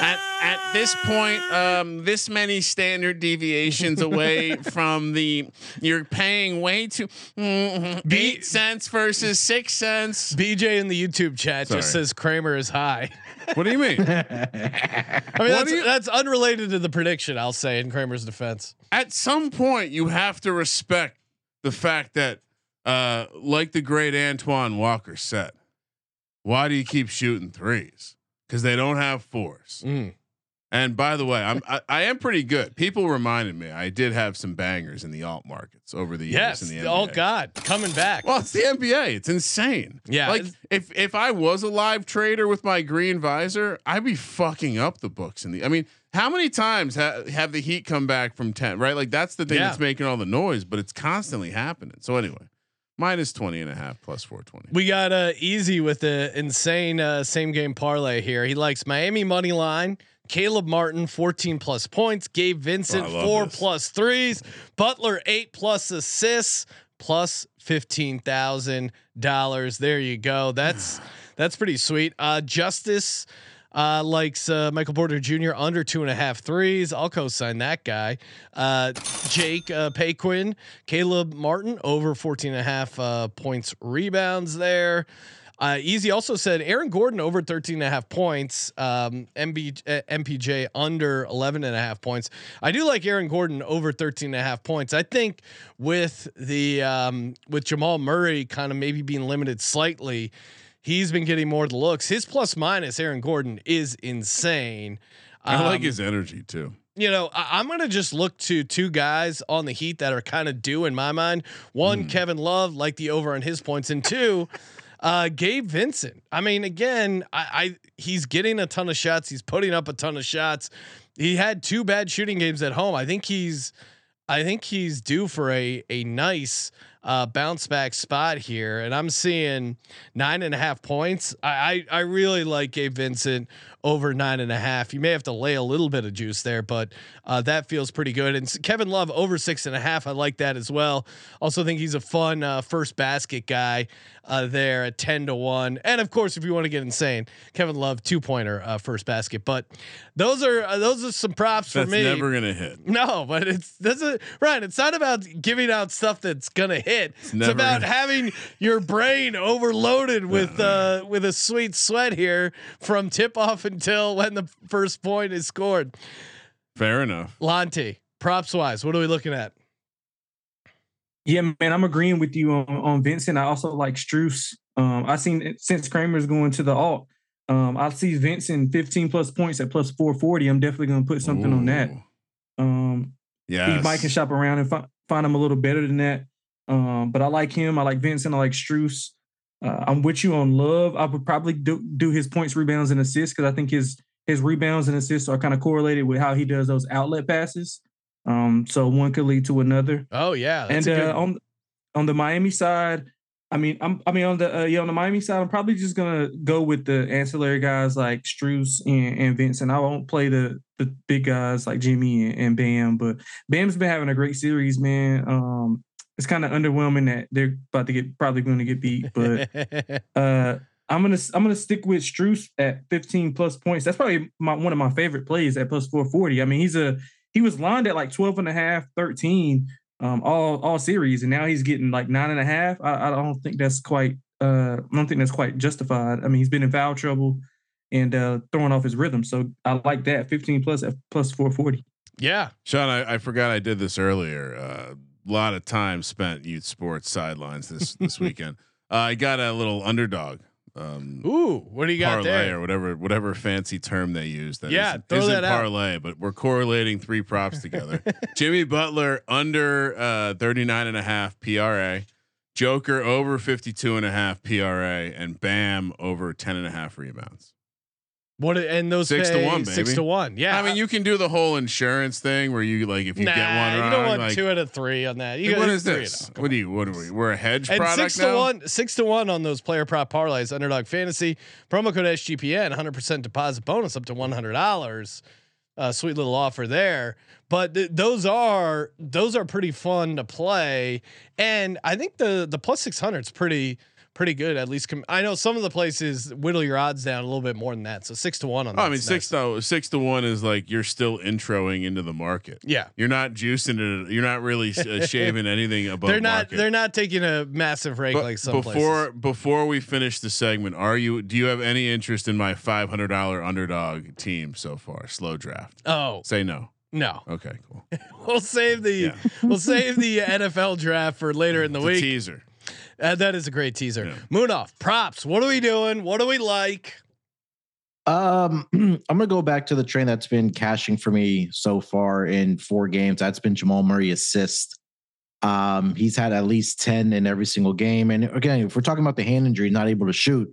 [SPEAKER 3] At, at this point, um, this many standard deviations away from the, you're paying way too mm,
[SPEAKER 1] Be-
[SPEAKER 3] eight cents versus six cents.
[SPEAKER 1] BJ in the YouTube chat
[SPEAKER 3] Sorry.
[SPEAKER 1] just says Kramer is high.
[SPEAKER 3] What do you mean?
[SPEAKER 1] I mean, that's,
[SPEAKER 3] you-
[SPEAKER 1] that's unrelated to the prediction. I'll say in Kramer's defense.
[SPEAKER 3] at some point you have to respect the fact that uh like the great Antoine Walker said, why do you keep shooting threes? Because they don't have fours.
[SPEAKER 1] Mm.
[SPEAKER 3] And by the way, I'm I, I am pretty good. People reminded me I did have some bangers in the alt markets over the years
[SPEAKER 1] Yes.
[SPEAKER 3] in the NBA.
[SPEAKER 1] Oh God, coming back.
[SPEAKER 3] Well, it's the NBA. It's insane.
[SPEAKER 1] Yeah,
[SPEAKER 3] Like if if I was a live trader with my green visor, I'd be fucking up the books in the. I mean, how many times ha- have the Heat come back from ten? Right, like that's the thing
[SPEAKER 1] Yeah.
[SPEAKER 3] that's making all the noise, but it's constantly happening. So anyway, minus 20 and a half plus 420.
[SPEAKER 1] We got uh, easy with the insane uh, same game parlay here. He likes Miami money line, Caleb Martin, 14 plus points. Gabe Vincent,
[SPEAKER 3] Oh,
[SPEAKER 1] four
[SPEAKER 3] this.
[SPEAKER 1] plus threes. Butler, eight plus assists, plus fifteen thousand dollars. There you go. That's that's pretty sweet. Uh, Justice uh, likes uh, Michael Porter Jr. under two and a half threes. I'll co-sign that guy. Uh, Jake uh, Payquin, Caleb Martin over 14 and a half uh, points rebounds there. Uh, Easy also said Aaron Gordon over 13 and a half points. Um, MB, uh, MPJ under 11 and a half points. I do like Aaron Gordon over 13 and a half points. I think with the um, with Jamal Murray kind of maybe being limited slightly, he's been getting more of the looks. His plus minus Aaron Gordon is insane.
[SPEAKER 3] I like
[SPEAKER 1] Um,
[SPEAKER 3] his energy too.
[SPEAKER 1] you know, I, I'm gonna just look to two guys on the Heat that are kind of due in my mind. One, Kevin Love, like the over on his points, and two, uh, Gabe Vincent. I mean, again, I, I he's getting a ton of shots. He's putting up a ton of shots. He had two bad shooting games at home. I think he's, I think he's due for a a nice uh, bounce back spot here, and I'm seeing nine and a half points. I I, I really like Gabe Vincent over nine and a half. You may have to lay a little bit of juice there, but uh, that feels pretty good. And Kevin Love over six and a half. I like that as well. Also think he's a fun uh, first basket guy uh, there at ten to one. And of course, if you want to get insane, Kevin Love two pointer uh, first basket. But those are uh, those are some props for me.
[SPEAKER 3] never gonna hit.
[SPEAKER 1] No, but it's that's a right. It's not about giving out stuff that's gonna hit. It's,
[SPEAKER 3] never
[SPEAKER 1] about
[SPEAKER 3] gonna-
[SPEAKER 1] having your brain overloaded with uh with a sweet sweat here from tip off until when the first point is scored.
[SPEAKER 3] Fair enough.
[SPEAKER 1] Lonte, props wise, what are we looking at?
[SPEAKER 6] Yeah, man, I'm agreeing with you on, on Vincent. I also like Strus. Um, I seen since Kramer's going to the alt. Um, I see Vincent 15 plus points at plus 440. I'm definitely going to put something on that. Um,
[SPEAKER 3] Yeah.
[SPEAKER 6] He might can shop around and fi- find him a little better than that. Um, but I like him. I like Vincent. I like Strus. Uh, I'm with you on Love. I would probably do, do his points, rebounds, and assists because I think his his rebounds and assists are kind of correlated with how he does those outlet passes. Um, so one could lead to another.
[SPEAKER 1] Oh yeah, that's
[SPEAKER 6] and
[SPEAKER 1] good.
[SPEAKER 6] uh, on on the Miami side, I mean, I'm I mean on the uh, yeah on the Miami side, I'm probably just gonna go with the ancillary guys like Strus and, and Vincent. I won't play the the big guys like Jimmy and, and Bam, but Bam's been having a great series, man. Um, it's kind of underwhelming that they're about to get probably going to get beat, but uh, I'm gonna I'm gonna stick with Strus at 15 plus points. That's probably my one of my favorite plays at plus 440. I mean, he's a he was lined at like 12 and a half, 13 um, all all series, and now he's getting like nine and a half. I, I don't think that's quite uh, I don't think that's quite justified. I mean, he's been in foul trouble and uh, throwing off his rhythm. So I like that 15 plus at plus 440.
[SPEAKER 1] yeah,
[SPEAKER 3] Sean, I, I forgot I did this earlier. A lot of time spent youth sports sidelines this this weekend. Uh, I got a little underdog. Um,
[SPEAKER 1] Ooh, what do you got
[SPEAKER 3] parlay
[SPEAKER 1] there?
[SPEAKER 3] or whatever whatever fancy term they use. That
[SPEAKER 1] Yeah,
[SPEAKER 3] isn't-
[SPEAKER 1] throw
[SPEAKER 3] isn't
[SPEAKER 1] that out.
[SPEAKER 3] parlay, but we're correlating three props together. Jimmy Butler under uh, 39 and a half PRA, Joker over 52 and a half PRA, and Bam over 10 and a half rebounds.
[SPEAKER 1] What and those
[SPEAKER 3] Six to
[SPEAKER 1] pay
[SPEAKER 3] one,
[SPEAKER 1] six
[SPEAKER 3] baby.
[SPEAKER 1] to one. Yeah,
[SPEAKER 3] I mean, you can do the whole insurance thing where you like if you
[SPEAKER 1] nah,
[SPEAKER 3] get one wrong,
[SPEAKER 1] you don't want
[SPEAKER 3] like,
[SPEAKER 1] two out of three on that. You
[SPEAKER 3] what is this? What do you? What are we? We're a hedge
[SPEAKER 1] And
[SPEAKER 3] product
[SPEAKER 1] six
[SPEAKER 3] now.
[SPEAKER 1] to one, six to one on those player prop parlays, underdog fantasy promo code SGPN, hundred percent deposit bonus up to one hundred dollars. Uh, sweet little offer there, but th- those are those are pretty fun to play, and I think the the plus six hundred is pretty pretty good. At least com- I know some of the places whittle your odds down a little bit more than that. So six to one on.
[SPEAKER 3] Oh, I mean, six
[SPEAKER 1] nice.
[SPEAKER 3] to six to one is like you're still introing into the market.
[SPEAKER 1] Yeah,
[SPEAKER 3] You're not juicing it. You're not really uh, shaving anything above.
[SPEAKER 1] they're not
[SPEAKER 3] market.
[SPEAKER 1] they're not taking a massive rake
[SPEAKER 3] But
[SPEAKER 1] like some
[SPEAKER 3] before
[SPEAKER 1] places.
[SPEAKER 3] before we finish the segment, are you? Do you have any interest in my five hundred dollar underdog team so far? Slow draft.
[SPEAKER 1] Oh
[SPEAKER 3] Say no.
[SPEAKER 1] no,
[SPEAKER 3] Okay, cool.
[SPEAKER 1] we'll save the
[SPEAKER 3] Yeah.
[SPEAKER 1] we'll save the NFL draft for later in the
[SPEAKER 3] a
[SPEAKER 1] week.
[SPEAKER 3] teaser.
[SPEAKER 1] Uh, that is a great teaser.
[SPEAKER 3] Yeah.
[SPEAKER 1] Munaf props. What are we doing? What do we like?
[SPEAKER 5] Um, I'm gonna go back to the train that's been cashing for me so far in four games. That's been Jamal Murray assist. Um, he's had at least 10 in every single game. And again, if we're talking about the hand injury, not able to shoot,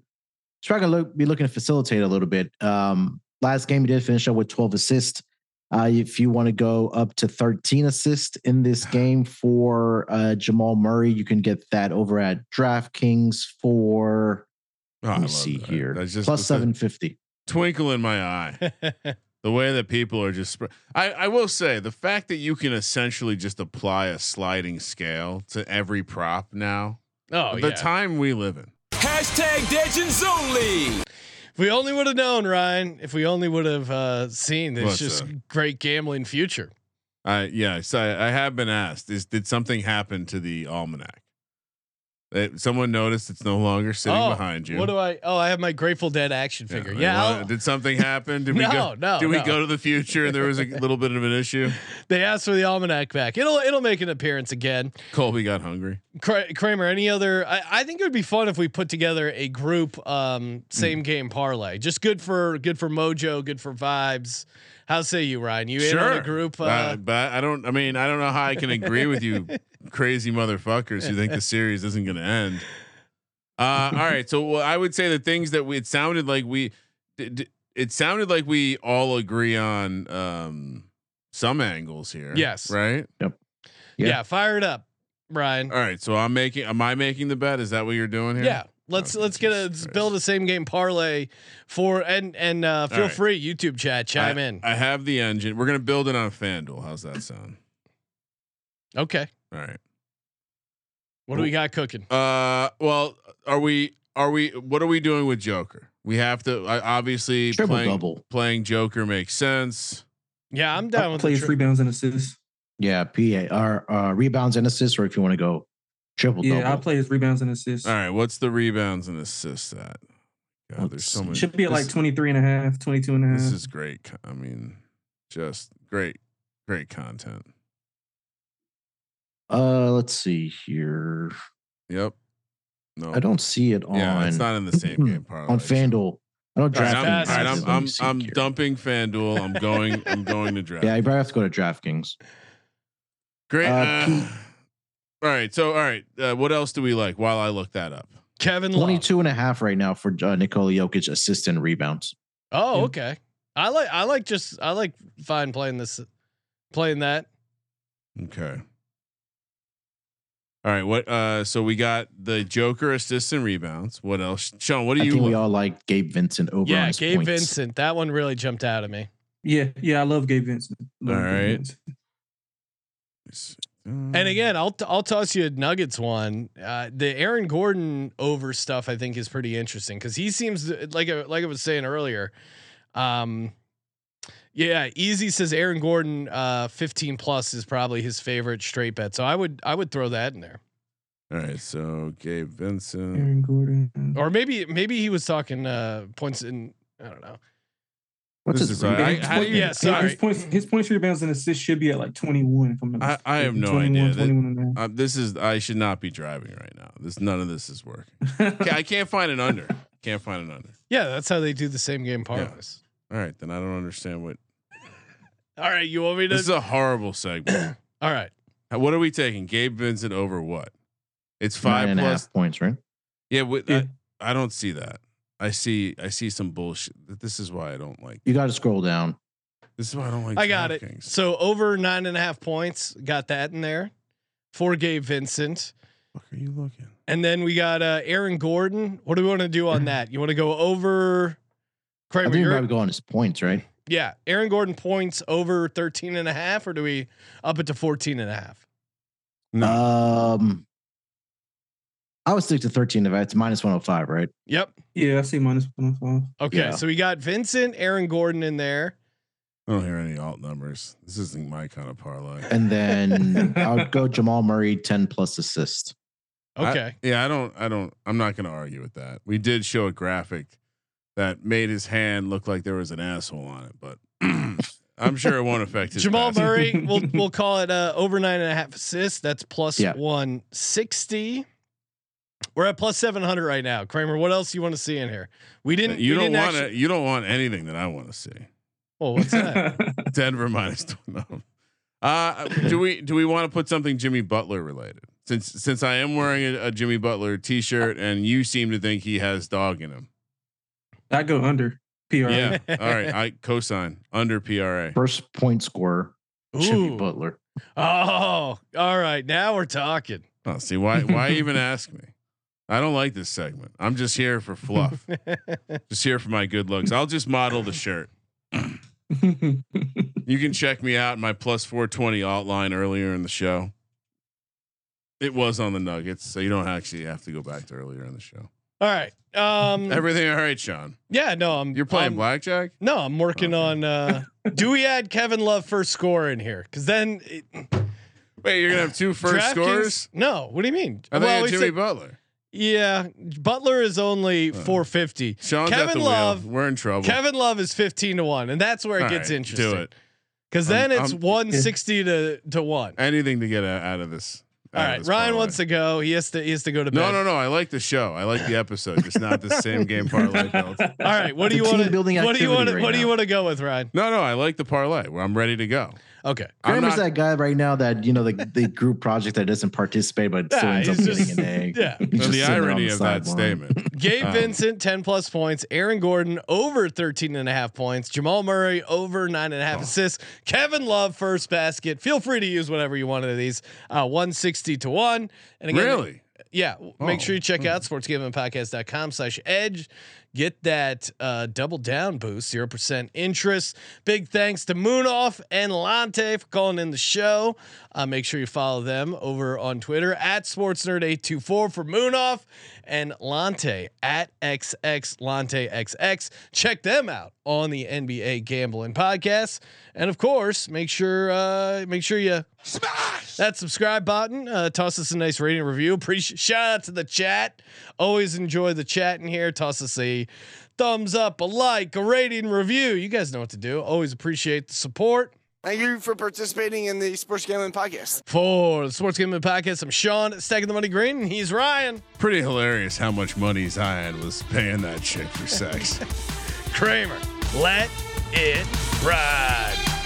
[SPEAKER 5] he's probably gonna look, be looking to facilitate a little bit. Um, last game he did finish up with 12 assists. Uh, if you want to go up to 13 assists in this game for uh, Jamal Murray, you can get that over at DraftKings for
[SPEAKER 3] Oh,
[SPEAKER 5] let me
[SPEAKER 3] love
[SPEAKER 5] see
[SPEAKER 3] that.
[SPEAKER 5] here
[SPEAKER 3] That's just
[SPEAKER 5] plus
[SPEAKER 3] that's a
[SPEAKER 5] 750.
[SPEAKER 3] twinkle in my eye. The way that people are just, sp- I, I will say the fact that you can essentially just apply a sliding scale to every prop now.
[SPEAKER 1] Oh
[SPEAKER 3] the
[SPEAKER 1] yeah.
[SPEAKER 3] time we live in.
[SPEAKER 4] Hashtag Degens Only.
[SPEAKER 1] If we only would have known, Ryan. If we only would have uh, seen this,
[SPEAKER 3] What's
[SPEAKER 1] just
[SPEAKER 3] that?
[SPEAKER 1] great gambling future.
[SPEAKER 3] I yeah, so I, I have been asked: Is did something happen to the almanac? Uh, someone noticed it's no longer sitting
[SPEAKER 1] oh,
[SPEAKER 3] behind you.
[SPEAKER 1] What do I? Oh, I have my Grateful Dead action figure. Yeah,
[SPEAKER 3] wanna- did something happen? Did we
[SPEAKER 1] No,
[SPEAKER 3] go?
[SPEAKER 1] no,
[SPEAKER 3] Did we go to the future and there was a little bit of an issue?
[SPEAKER 1] they asked for the almanac back. It'll it'll make an appearance again.
[SPEAKER 3] Colby got hungry.
[SPEAKER 1] Kramer, any other? I, I think it would be fun if we put together a group um,
[SPEAKER 3] Hmm.
[SPEAKER 1] same game parlay. Just good for good for mojo, good for vibes. How say you, Ryan? You in on the group? Uh,
[SPEAKER 3] Uh, but I don't. I mean, I don't know how I can agree with you, crazy motherfuckers who think the series isn't going to end. Uh, all right. So well, I would say the things that we. It sounded like we. d- d- It sounded like we all agree on um, some angles here.
[SPEAKER 1] Yes.
[SPEAKER 3] Right.
[SPEAKER 1] yeah.
[SPEAKER 5] Yeah.
[SPEAKER 1] fire it up, Ryan.
[SPEAKER 3] All right. So I'm making. Am I making the bet? Is that what you're doing here?
[SPEAKER 1] Yeah. Let's
[SPEAKER 3] Oh,
[SPEAKER 1] let's get a let's build a same game parlay for and and uh, feel
[SPEAKER 3] right.
[SPEAKER 1] free YouTube chat chime
[SPEAKER 3] I,
[SPEAKER 1] in.
[SPEAKER 3] I have the engine. We're gonna build it on FanDuel. How's that sound?
[SPEAKER 1] okay,
[SPEAKER 3] All right.
[SPEAKER 1] what do we got cooking?
[SPEAKER 3] Uh, well, are we? Are we? What are we doing with Joker? We have to I obviously
[SPEAKER 5] Triple
[SPEAKER 3] playing
[SPEAKER 5] double.
[SPEAKER 3] playing Joker makes sense.
[SPEAKER 1] Yeah, I'm down with the
[SPEAKER 6] plays
[SPEAKER 1] tri-
[SPEAKER 6] rebounds and assists.
[SPEAKER 5] Yeah, PA or uh, rebounds and assists, or if you want to go triple
[SPEAKER 6] Yeah, I
[SPEAKER 5] double.
[SPEAKER 6] play his rebounds and assists.
[SPEAKER 3] All right, what's the rebounds and assists at? God, there's so
[SPEAKER 5] Let's-
[SPEAKER 3] many.
[SPEAKER 6] Should be at like
[SPEAKER 3] this,
[SPEAKER 6] 23 and a half, 22 and a half.
[SPEAKER 3] this is great. I mean, just great, great content.
[SPEAKER 5] Uh, let's see here.
[SPEAKER 3] Yep. No,
[SPEAKER 5] I don't see it on
[SPEAKER 3] Yeah, it's not in the same game parlay.
[SPEAKER 5] on FanDuel. I don't
[SPEAKER 3] All right,
[SPEAKER 5] draft.
[SPEAKER 3] I'm, all right, I'm. I'm, I'm dumping FanDuel. I'm going. I'm going to draft.
[SPEAKER 5] Yeah, you probably have to go to DraftKings.
[SPEAKER 3] Great.
[SPEAKER 5] Uh,
[SPEAKER 3] uh,
[SPEAKER 5] Pete-
[SPEAKER 3] all right. So, all right. Uh, what else do we like? While I look that up.
[SPEAKER 1] Kevin Love.
[SPEAKER 5] 22 and a half right now for uh, Nikola Jokic assist and rebounds.
[SPEAKER 1] Oh,
[SPEAKER 6] Yeah.
[SPEAKER 1] okay. I like I like just I like fine playing this playing that.
[SPEAKER 3] Okay. All right. What? Uh. So we got the Joker assists and rebounds. What else? Sean, what do
[SPEAKER 5] I
[SPEAKER 3] you?
[SPEAKER 5] think we all like Gabe Vincent over
[SPEAKER 1] Yeah, Gabe
[SPEAKER 5] points.
[SPEAKER 1] Vincent. That one really jumped out at me.
[SPEAKER 6] yeah, yeah, I love Gabe Vincent. Love
[SPEAKER 3] All
[SPEAKER 6] Gabe
[SPEAKER 3] right.
[SPEAKER 6] Vincent.
[SPEAKER 1] And
[SPEAKER 3] Mm.
[SPEAKER 1] again, I'll t- I'll toss you a Nuggets one. Uh, the Aaron Gordon over stuff I think is pretty interesting because he seems to, like I, like I was saying earlier. Um, yeah, easy says Aaron Gordon uh, 15 plus is probably his favorite straight bet. So I would I would throw that in there.
[SPEAKER 3] All right. So Gabe Vincent.
[SPEAKER 6] Aaron Gordon.
[SPEAKER 1] Or maybe maybe he was talking uh, points in I don't know.
[SPEAKER 5] What's
[SPEAKER 3] This
[SPEAKER 5] his
[SPEAKER 3] is all right.
[SPEAKER 5] rebound?
[SPEAKER 3] I- how
[SPEAKER 1] Yeah,
[SPEAKER 6] His-
[SPEAKER 1] sorry.
[SPEAKER 6] His points, his points, rebounds, and assists should be at like 21. If I'm not
[SPEAKER 3] I- I have no
[SPEAKER 6] 21,
[SPEAKER 3] idea. That-
[SPEAKER 6] 21 and a.
[SPEAKER 3] Uh, this is. I should not be driving right now. This. None of this is working. Okay, I can't find an under. Can't find an under.
[SPEAKER 1] Yeah, that's how they do the same game parlays.
[SPEAKER 3] All right. Then I don't understand what.
[SPEAKER 1] All right, you want me to?
[SPEAKER 3] This is a horrible segment.
[SPEAKER 1] All right,
[SPEAKER 3] What are we taking? Gabe Vincent over what? It's five
[SPEAKER 5] Nine and a
[SPEAKER 3] plus.
[SPEAKER 5] half points, right?
[SPEAKER 3] Yeah, with,
[SPEAKER 6] Yeah.
[SPEAKER 3] I, I don't see that. I see. I see some bullshit. This is why I don't like.
[SPEAKER 5] You got to scroll down.
[SPEAKER 3] This is why I don't like.
[SPEAKER 1] I got it.
[SPEAKER 3] DraftKings.
[SPEAKER 1] So over nine and a half points, got that in there for Gabe Vincent.
[SPEAKER 3] Fuck are you looking?
[SPEAKER 1] And then we got uh, Aaron Gordon. What do we want to do on that? You want to go over
[SPEAKER 5] I
[SPEAKER 1] Kramer?
[SPEAKER 5] think you
[SPEAKER 1] you're-
[SPEAKER 5] probably go on his points, right?
[SPEAKER 1] yeah, Aaron Gordon points over 13 and a half, or do we up it to 14 and a half?
[SPEAKER 3] No.
[SPEAKER 5] Um, I would stick to 13 if it's minus 105, right?
[SPEAKER 1] Yep.
[SPEAKER 6] yeah, I see minus 105.
[SPEAKER 1] Okay.
[SPEAKER 5] Yeah.
[SPEAKER 1] So we got Vincent, Aaron Gordon in there.
[SPEAKER 3] I don't hear any alt numbers. This isn't my kind of parlay.
[SPEAKER 5] And then I would go Jamal Murray 10 plus assist.
[SPEAKER 3] I-
[SPEAKER 1] Okay.
[SPEAKER 3] yeah, I don't. I don't. I'm not going to argue with that. We did show a graphic that made his hand look like there was an asshole on it, but I'm sure it won't affect his.
[SPEAKER 1] Jamal
[SPEAKER 3] passing.
[SPEAKER 1] Murray, we'll we'll call it uh, over nine and a half assists. That's plus
[SPEAKER 5] Yeah.
[SPEAKER 1] 160. We're at plus 700 right now. Kramer, what else you want to see in here? We didn't.
[SPEAKER 3] You
[SPEAKER 1] we
[SPEAKER 3] don't want
[SPEAKER 1] actually-
[SPEAKER 3] it. You don't want anything that I want to see.
[SPEAKER 1] Oh, what's that?
[SPEAKER 3] Denver minus two. No. Uh, do we do we want to put something Jimmy Butler related? Since since I am wearing a, a Jimmy Butler T-shirt and you seem to think he has dog in him.
[SPEAKER 6] I go under PRA.
[SPEAKER 3] Yeah. All right. I cosign under PRA.
[SPEAKER 5] First point scorer, Jimmy Butler.
[SPEAKER 1] Oh, all right. Now we're talking.
[SPEAKER 3] Oh, see why why even ask me? I don't like this segment. I'm just here for fluff. just here for my good looks. I'll just model the shirt. You can check me out in my plus 420 outline earlier in the show. It was on the Nuggets, so you don't actually have to go back to earlier in the show.
[SPEAKER 1] All right. Um,
[SPEAKER 3] Everything all right, Sean?
[SPEAKER 1] yeah, no, I'm.
[SPEAKER 3] You're playing
[SPEAKER 1] I'm-
[SPEAKER 3] blackjack?
[SPEAKER 1] No, I'm working
[SPEAKER 3] Okay.
[SPEAKER 1] on. uh Do we add Kevin Love first score in here? Because then it,
[SPEAKER 3] Wait, you're gonna have two first scores?
[SPEAKER 1] No, what do you mean?
[SPEAKER 3] I think
[SPEAKER 1] we
[SPEAKER 3] Jimmy
[SPEAKER 1] said-
[SPEAKER 3] Butler.
[SPEAKER 1] Yeah, Butler is only uh, 450.
[SPEAKER 3] Sean's
[SPEAKER 1] Kevin Love.
[SPEAKER 3] wheel. We're in trouble.
[SPEAKER 1] Kevin Love is 15 to one, and that's where it
[SPEAKER 3] All
[SPEAKER 1] gets
[SPEAKER 3] right,
[SPEAKER 1] interesting.
[SPEAKER 3] Do it.
[SPEAKER 1] Because
[SPEAKER 3] I'm-
[SPEAKER 1] then it's
[SPEAKER 3] I'm-
[SPEAKER 1] 160 to to one.
[SPEAKER 3] Anything to get out of this.
[SPEAKER 1] All
[SPEAKER 3] out of
[SPEAKER 1] right,
[SPEAKER 3] this
[SPEAKER 1] Ryan
[SPEAKER 3] parlay.
[SPEAKER 1] wants to go. He has to. He has to go to bed.
[SPEAKER 3] No, no, no. I like the show. I like the episode. Just not the same game parlay build.
[SPEAKER 1] All right, what do you want?
[SPEAKER 5] team-building
[SPEAKER 1] What do you want?
[SPEAKER 5] right
[SPEAKER 1] What do you want to go with, Ryan?
[SPEAKER 3] No, no. I like the parlay. Where I'm ready to go.
[SPEAKER 1] Okay.
[SPEAKER 3] I'm
[SPEAKER 5] Graham is
[SPEAKER 3] not-
[SPEAKER 5] that guy right now that you know the, the group project that doesn't participate but still
[SPEAKER 1] Yeah,
[SPEAKER 5] ends up
[SPEAKER 1] he's
[SPEAKER 5] getting
[SPEAKER 1] just-
[SPEAKER 5] an egg.
[SPEAKER 1] yeah.
[SPEAKER 3] Well, the
[SPEAKER 5] sitting there on
[SPEAKER 3] irony
[SPEAKER 5] the
[SPEAKER 3] of that
[SPEAKER 5] sideline.
[SPEAKER 3] statement.
[SPEAKER 1] Gabe
[SPEAKER 3] Um,
[SPEAKER 1] Vincent, 10 plus points. Aaron Gordon, over 13 and a half points. Jamal Murray, over nine and a half Oh. assists. Kevin Love, first basket. Feel free to use whatever you want of these. Uh, 160 to 1. And again,
[SPEAKER 3] Really?
[SPEAKER 1] Yeah. Make
[SPEAKER 3] Oh,
[SPEAKER 1] sure you check out sportsgamblingpodcast.com slash edge. Get that uh, double down boost, 0% interest. Big thanks to Munaf and Lonte for calling in the show. Uh, make sure you follow them over on Twitter at SportsNerd824 for Munaf and Lonte at XXLonteXX. Check them out on the NBA Gambling Podcast. And of course, make sure uh, make sure you smash that subscribe button. Uh, toss us a nice rating review. Appreciate shout out to the chat. Always enjoy the chat in here. Toss us a thumbs up, a like, a rating, review. You guys know what to do. Always appreciate the support.
[SPEAKER 8] Thank you for participating in the Sports Gambling Podcast.
[SPEAKER 1] For the Sports Gambling Podcast, I'm Sean, stacking the money green, and he's Ryan
[SPEAKER 3] Pretty hilarious how much money Zion was paying that chick for sex.
[SPEAKER 1] Kramer. Let it ride.